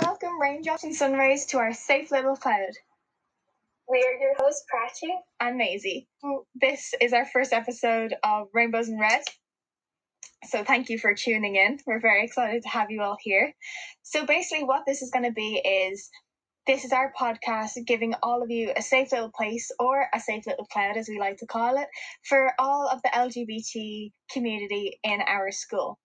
Welcome, raindrops and sunrays, to our safe little cloud. We are your hosts, Prachi. and Maisie. This is our first episode of Rainbows in Red. So thank you for tuning in. We're very excited to have you all here. So basically, what this is going to be is this is our podcast giving all of you a safe little place or a safe little cloud, as we like to call it, for all of the LGBT community in our school.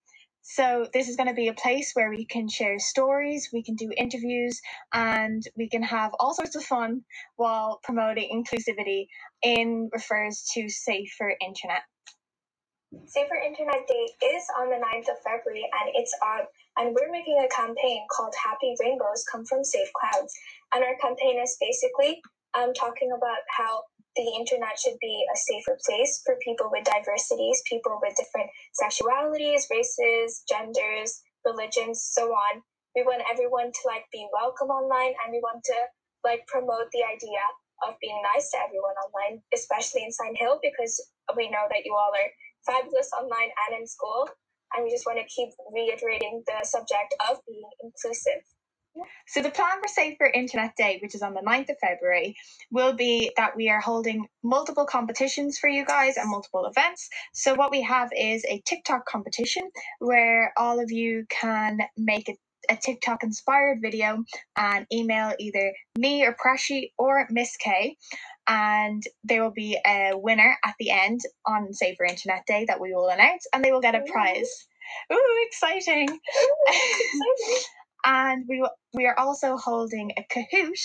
So this is going to be a place where we can share stories, we can do interviews, and we can have all sorts of fun while promoting inclusivity in refers to safer internet. Safer Internet Day is on the 9th of February and it's on and we're making a campaign called Happy Rainbows Come From Safe Clouds. And our campaign is basically um, talking about how the internet should be a safer place for people with diversities, people with different sexualities, races, genders, religions, so on. We want everyone to like be welcome online and we want to like promote the idea of being nice to everyone online, especially in Sign Hill, because we know that you all are fabulous online and in school. And we just want to keep reiterating the subject of being inclusive. So the plan for Safer Internet Day, which is on the 9th of February, will be that we are holding multiple competitions for you guys and multiple events. So what we have is a TikTok competition where all of you can make a a TikTok inspired video and email either me or Prashi or Miss K. And there will be a winner at the end on Safer Internet Day that we will announce, and they will get a prize. Ooh, exciting! and we we are also holding a Kahoot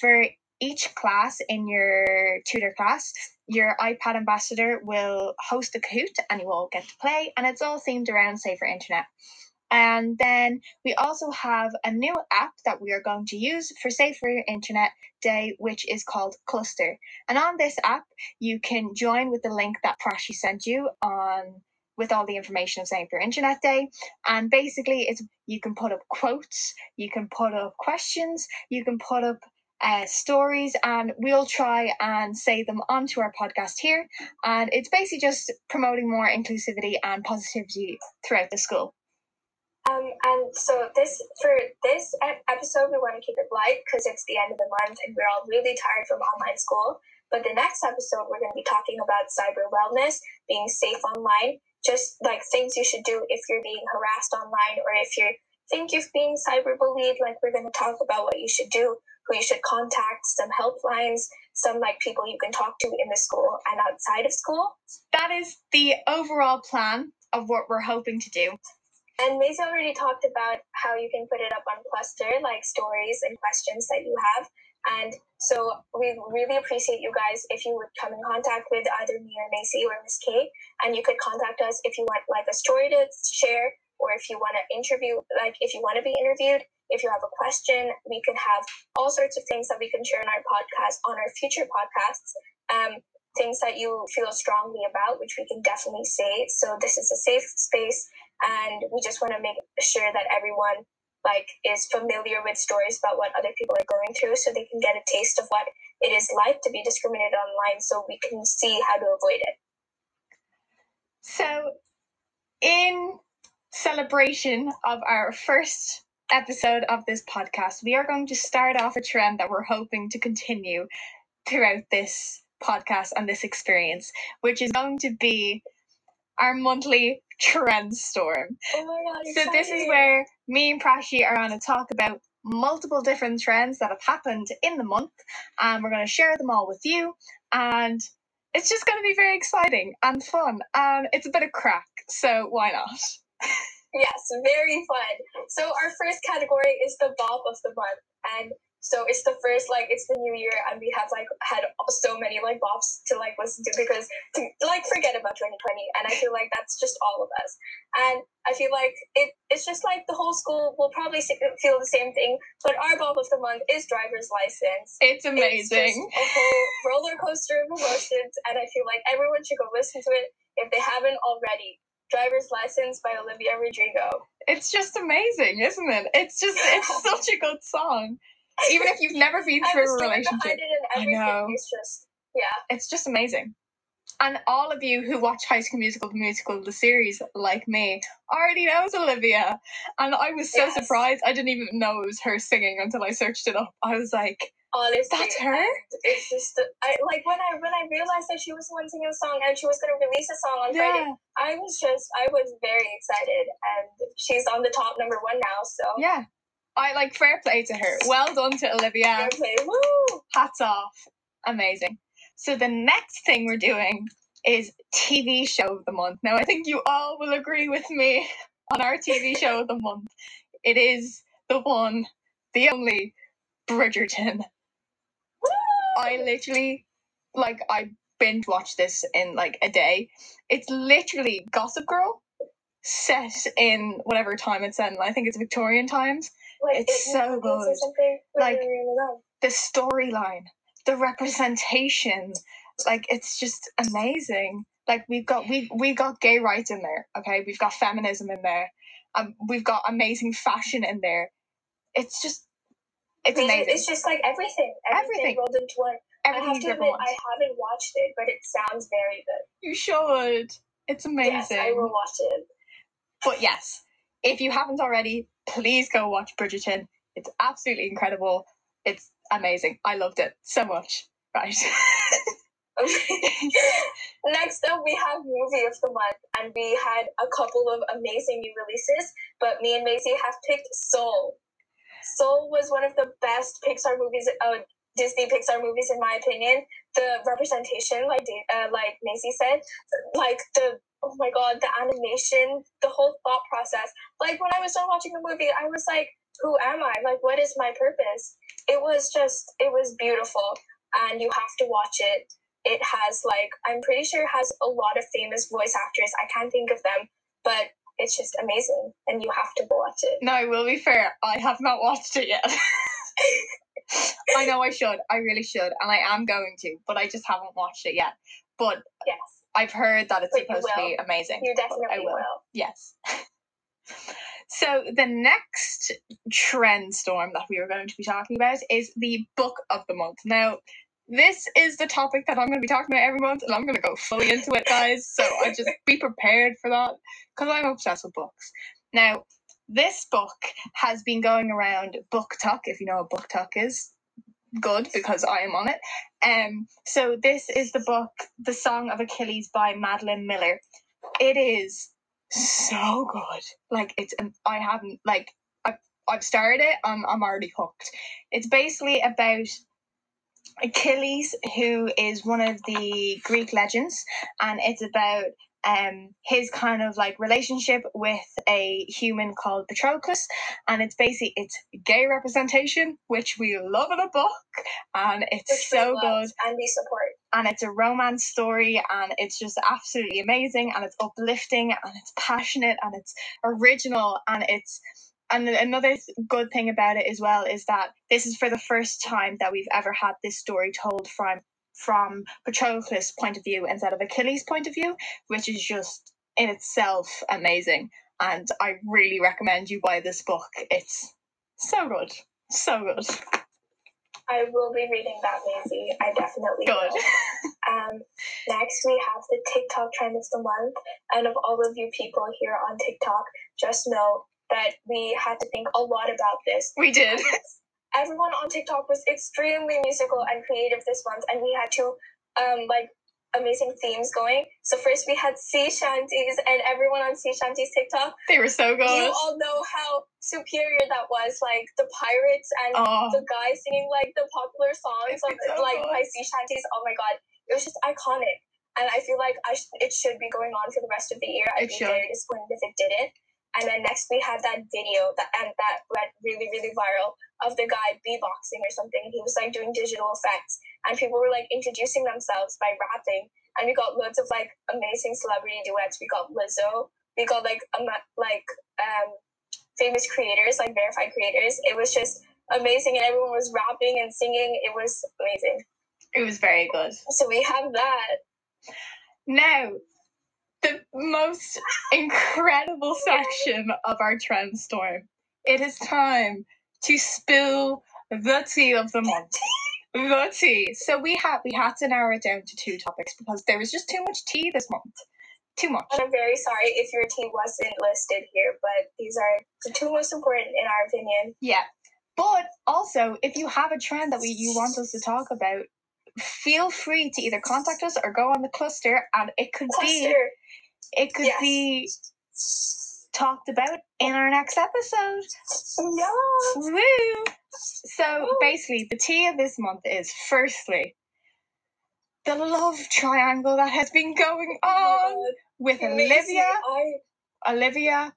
for each class in your tutor class. Your iPad ambassador will host a Kahoot, and you all get to play, and it's all themed around safer internet. And then we also have a new app that we are going to use for Safer Internet Day, which is called Cluster. And on this app, you can join with the link that Prashi sent you on with all the information of Safer Internet Day. And basically, it's you can put up quotes, you can put up questions, you can put up uh, stories, and we'll try and say them onto our podcast here. And it's basically just promoting more inclusivity and positivity throughout the school. Um, and so this for this episode, we want to keep it light because it's the end of the month and we're all really tired from online school. But the next episode, we're going to be talking about cyber wellness, being safe online, just like things you should do if you're being harassed online or if you think you're being cyberbullied. Like we're going to talk about what you should do, who you should contact, some helplines, some like people you can talk to in the school and outside of school. That is the overall plan of what we're hoping to do. And Maisie already talked about how you can put it up on Cluster, like stories and questions that you have. And so we really appreciate you guys if you would come in contact with either me or Maisie or Miss K. And you could contact us if you want like a story to share or if you want to interview, like if you want to be interviewed, if you have a question, we could have all sorts of things that we can share in our podcast on our future podcasts. Um, things that you feel strongly about, which we can definitely say. So this is a safe space and we just want to make sure that everyone like is familiar with stories about what other people are going through so they can get a taste of what it is like to be discriminated online so we can see how to avoid it So, in celebration of our first episode of this podcast, we are going to start off a trend that we're hoping to continue throughout this podcast and this experience, which is going to be our monthly trend storm. oh my god So this is where me and Prashi are going to talk about multiple different trends that have happened in the month, and we're going to share them all with you. And it's just going to be very exciting and fun, and it's a bit of crack. So why not? yes very fun so our first category is the bop of the month and so it's the first like it's the new year and we have like had so many like bops to like listen to because to like forget about 2020 and i feel like that's just all of us and i feel like it it's just like the whole school will probably feel the same thing but our bop of the month is driver's license It's It's amazing. just a whole roller coaster of emotions, and I feel like everyone should go listen to it if they haven't already. Driver's License by Olivia Rodrigo. It's just amazing, isn't it? It's just it's such a good song. Even if you've never been through a relationship, behind it and I know. is just yeah. it's just amazing. And all of you who watch High School Musical, the musical, the series, like me, already knows Olivia. And I was so Yes. surprised. I didn't even know it was her singing until I searched it up. I was like, Honestly, That's her? It's just I like when I when I realized that she was the one singing the song and she was gonna release a song on Friday. yeah, I was just I was very excited, and she's on the top number one now. So yeah. I like fair play to her. Well done to Olivia. fair play, woo! Hats off. Amazing. So the next thing we're doing is TV show of the month. Now I think you all will agree with me on our TV show of the month. It is the one, the only Bridgerton. Woo! I literally like I binge watched this in like a day. It's literally Gossip Girl set in whatever time it's in. I think it's Victorian times. Like, It's it- so good. Like- really, really low. The storyline, the representation, like it's just amazing. Like we've got we we got gay rights in there, okay? We've got feminism in there. Um, we've got amazing fashion in there. It's just it's I mean, amazing. It's just like everything, everything, Everything. rolled into one. I Everything have to admit. I haven't watched it, but it sounds very good. You should. It's amazing. Yes, I will watch it. But yes, if you haven't already, please go watch Bridgerton. It's absolutely incredible. It's amazing. I loved it so much. Right. Next up, we have movie of the month, and we had a couple of amazing new releases. But me and Maisie have picked Soul. Soul was one of the best Pixar movies, uh, Disney Pixar movies, in my opinion. The representation, like uh, like Maisie said, like the oh my god, the animation, the whole thought process. Like when I was done watching the movie, I was like, who am I? Like, what is my purpose? It was just, it was beautiful, and you have to watch it it has like I'm pretty sure it has a lot of famous voice actors. I can't think of them, but it's just amazing, and you have to watch it. now, I will be fair, I have not watched it yet. I know I should. I really should. And I am going to, but I just haven't watched it yet. But Yes, I've heard that it's But supposed to be amazing. you definitely I will. will. Yes. So the next trend storm that we are going to be talking about is the book of the month. Now, this is the topic that I'm going to be talking about every month, and I'm going to go fully into it, guys. So I just be prepared for that because I'm obsessed with books. Now, this book has been going around BookTok. If you know what BookTok is, good because I am on it. Um, so this is the book, The Song of Achilles by Madeline Miller. It is so good. Like it's, I haven't like I've I've started it. I'm I'm already hooked. It's basically about Achilles, who is one of the Greek legends, and it's about um his kind of like relationship with a human called Patroclus, and it's basically it's gay representation, which we love in a book, and it's Which so good. and we support. and it's a romance story and it's just absolutely amazing and it's uplifting and it's passionate and it's original and it's and another good thing about it as well is that this is for the first time that we've ever had this story told from from Patroclus' point of view instead of Achilles' point of view, which is just in itself amazing. And I really recommend you buy this book. It's so good. So good. I will be reading that, Maisie. I definitely Good. will. Um, next, we have the TikTok trend of the month. And of all of you people here on TikTok, just know that we had to think a lot about this. We did. Everyone on TikTok was extremely musical and creative this month, and we had two um, like amazing themes going. So first, we had sea shanties, and everyone on sea shanties TikTok, They were so good. you all know how superior that was. Like the pirates and Oh, the guy singing like the popular songs of so like good. by sea shanties. Oh my god, it was just iconic, and I feel like I sh- it should be going on for the rest of the year. I'd It be should. very disappointed if it didn't. And then next we had that video that and that went really really viral of the guy beatboxing or something. He was like doing digital effects, and people were like introducing themselves by rapping. And we got loads of like amazing celebrity duets. We got Lizzo. We got like um, like um famous creators, like verified creators. It was just amazing, and everyone was rapping and singing. It was amazing. it was very good. So we have that. Now, the most incredible section of our trend storm. It is time to spill the tea of the month. the tea. So we had we had to narrow it down to two topics because there was just too much tea this month. Too much. And I'm very sorry if your tea wasn't listed here, but these are the two most important in our opinion. Yeah. But also, if you have a trend that we you want us to talk about, feel free to either contact us or go on the cluster, and it could be it could Yes. be talked about in our next episode. No. Woo! So Woo. basically, the tea of this month is firstly the love triangle that has been going Oh on my with God. Seriously, Olivia, I Olivia,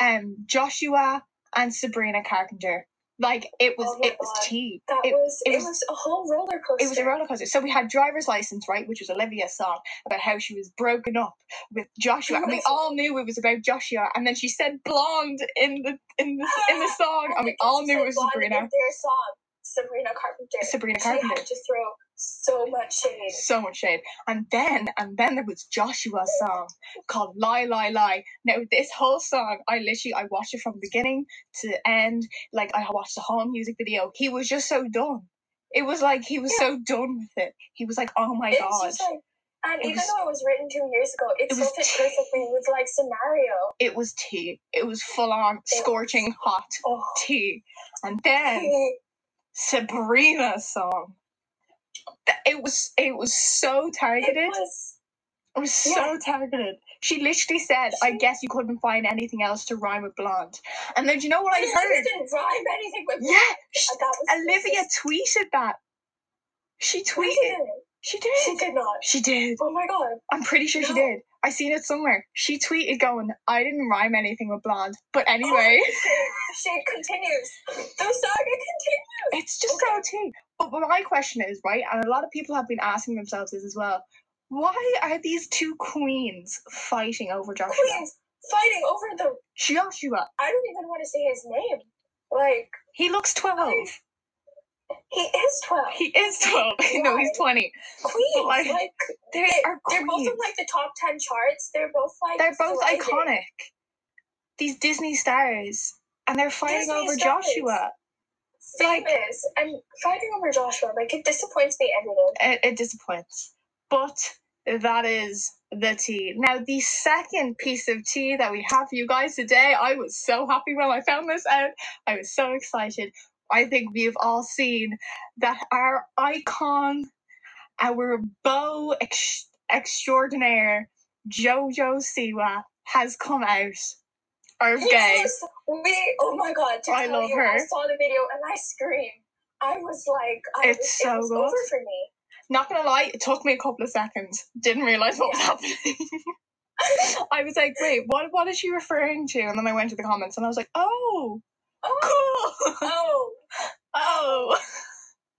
um, Joshua, and Sabrina Carpenter. Like it was, Oh my it was God. tea. that It- was it it, was- was, a whole roller coaster. It was a roller coaster. So we had driver's license, right, which was Olivia's song about how she was broken up with Joshua, and we all knew it was about Joshua. And then she said blonde in the in the in the song, and we all knew it was Sabrina. In their song, Sabrina Carpenter. Sabrina She Carpenter. had to throw so much shade. so much shade. And then and then there was Joshua's song called Lie Lie Lie. Now this whole song, I literally I watched it from beginning to end. Like I watched the whole music video. He was just so done. It was like he was so done with it. He was like, oh my it's god. just like, and It even was- though it was written two years ago, it, It still was fit perfectly with like scenario. It was tea. It was full on scorching hot Oh. tea. And then Sabrina's song. Th- It was it was so targeted. it was It was so targeted. She literally said, I She- guess you couldn't find anything else to rhyme with blonde. And then do you know what I heard? didn't rhyme anything with Yeah, sh- that was Olivia tweeted that. She She tweeted. didn't. She did. She did. not. She did. Oh my god. I'm pretty sure she No. did. I seen it somewhere. She tweeted going, I didn't rhyme anything with blonde. But oh, anyway, Oh, shade, the shade continues. The saga continues. it's just so tea. But my question is, right, and a lot of people have been asking themselves this as well. Why are these two queens fighting over Joshua? Queens fighting over the. Joshua. I don't even want to say his name. Like He looks 12. he is twelve. He is 12. no, he's 20. Queens, like, like, They they, are they're both queens. in like the top ten charts. They're both like They're both thriving. iconic. These Disney stars. And they're fighting Disney over stars. Joshua. Like- famous, and fighting over Joshua. Like it disappoints me every day. It, it disappoints. But that is the tea. Now, the second piece of tea that we have for you guys today, I was so happy when I found this out. I was so excited. I think we've all seen that our icon, our beau ex- extraordinaire, Jojo Siwa, has come out. Our gay. We. Oh my god! To I tell love you, I saw the video and I screamed. I was like, I It's was, so it was good. over for me. Not gonna lie, it took me a couple of seconds. Didn't realize what was happening. I was like, wait, what what is she referring to? And then I went to the comments and I was like, oh, oh, cool. oh, oh.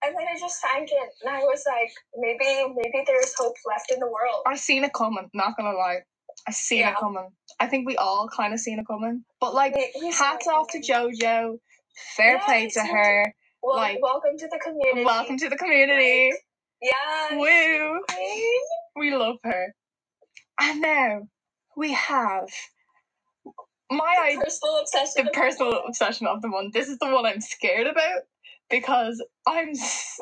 and then I just sank in, and I was like, maybe, maybe there's hope left in the world. I seen it coming, not gonna lie. I seen it coming. I think we all kind of seen it coming. But like, hats off to. JoJo. Fair play to her. Wel- like- welcome to the community. Welcome to the community. Yeah. Woo. We love her. And now we have my idea. Personal obsession. the of personal month. obsession of the one. This is the one I'm scared about because I'm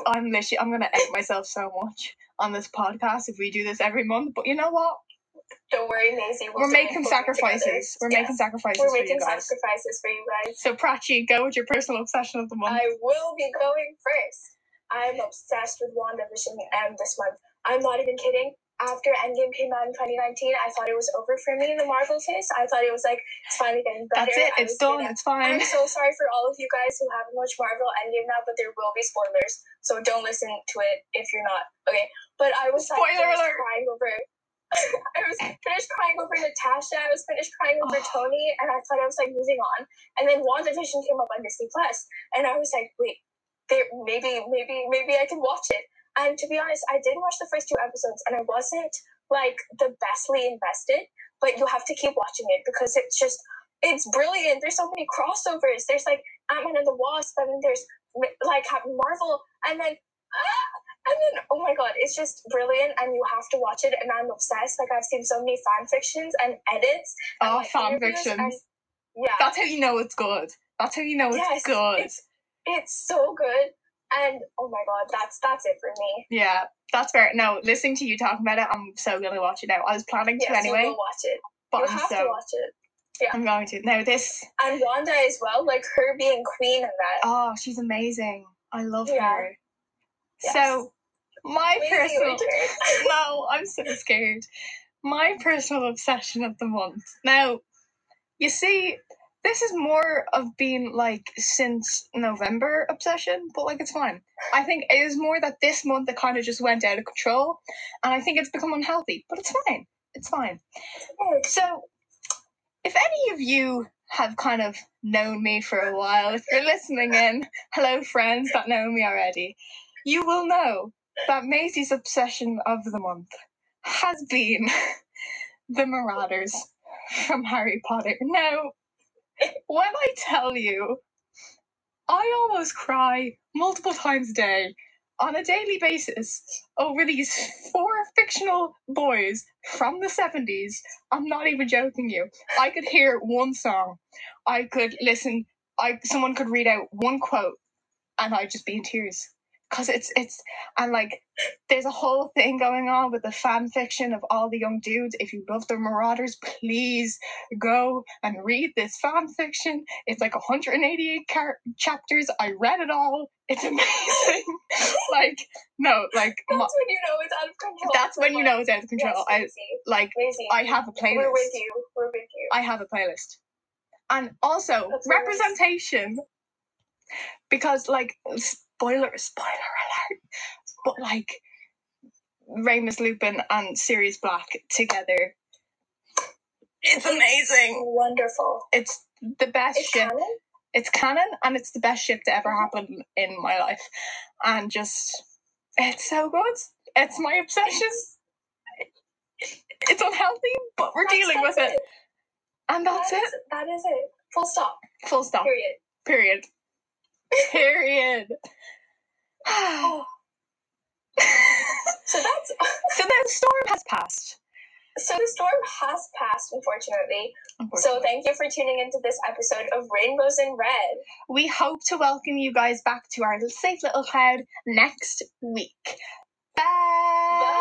I'm literally I'm gonna out myself so much on this podcast if we do this every month. But you know what? Don't worry, Maisie. We're it making sacrifices. We're making sacrifices We're for you making guys. sacrifices for you guys. So Prachi, go with your personal obsession of the month. I will be going first. I'm obsessed with WandaVision and this month. I'm not even kidding. After Endgame came out in 2019, I thought it was over for me in the Marvel phase. I thought it was like, it's finally getting better. That's it. I It's done. gonna- It's fine. I'm so sorry for all of you guys who haven't watched Marvel Endgame now, but there will be spoilers. So don't listen to it if you're not. Okay. But I was like, Spoiler alert. crying over I was finished crying over Natasha. I was finished crying over Oh. Tony, and I thought I was like moving on. And then WandaVision came up on Disney Plus, and I was like, wait, there maybe maybe maybe I can watch it. And to be honest, I did watch the first two episodes, and I wasn't like the bestly invested. But you have to keep watching it because it's just it's brilliant. There's so many crossovers. There's like Ant Man and the Wasp, and then there's like Captain Marvel, and then ah, and then oh my god, it's just brilliant, and you have to watch it. And I'm obsessed. Like I've seen so many fan fictions and edits. and, Oh, like, fan fictions. and- yeah, That's how you know it's good. That's how you know it's yes, good. It's it's so good. And oh my god, that's that's it for me. Yeah, that's fair. No, listening to you talking about it, I'm so gonna watch it now. I was planning to Yes, anyway, you will watch it. but you I'm have to so watch it. I'm going to. No, this And Wanda as well, like her being queen and that. oh, she's amazing. I love Yeah. her. Yes. So my personal no, I'm so scared. My personal obsession of the month. Now, you see, this is more of being like since November obsession, but like it's fine. I think it is more that this month it kind of just went out of control, and I think it's become unhealthy, but it's fine. It's fine. So, if any of you have kind of known me for a while, if you're listening in, hello friends that know me already, you will know that Maisie's obsession of the month has been the Marauders from Harry Potter. Now, when I tell you, I almost cry multiple times a day on a daily basis over these four fictional boys from the 70s. I'm not even joking you. I could hear one song. I could listen I someone could read out one quote and I'd just be in tears. Cause it's it's and like there's a whole thing going on with the fan fiction of all the young dudes. If you love the Marauders, please go and read this fan fiction. It's like 188 car- chapters. I read it all. It's amazing. like no, like That's my, when you know it's out of control. that's when you know it's out of control. Yes, I like Maisie. I have a playlist. We're with you. We're with you. I have a playlist. And also That's representation because like spoiler spoiler alert but like Remus Lupin and Sirius Black together it's amazing. Wonderful. It's the best It's ship. canon. It's canon and it's the best ship to ever happen in my life. And just it's so good. It's my obsession. It's unhealthy, but we're That's- dealing with that's it. And that's That it. is- That is it. Full stop. Full stop. Period. Period. Period. Oh, so that's so the storm has passed. so the storm has passed, unfortunately. So unfortunately. thank you for tuning into this episode of Rainbows in Red. we hope to welcome you guys back to our safe little cloud next week. Bye.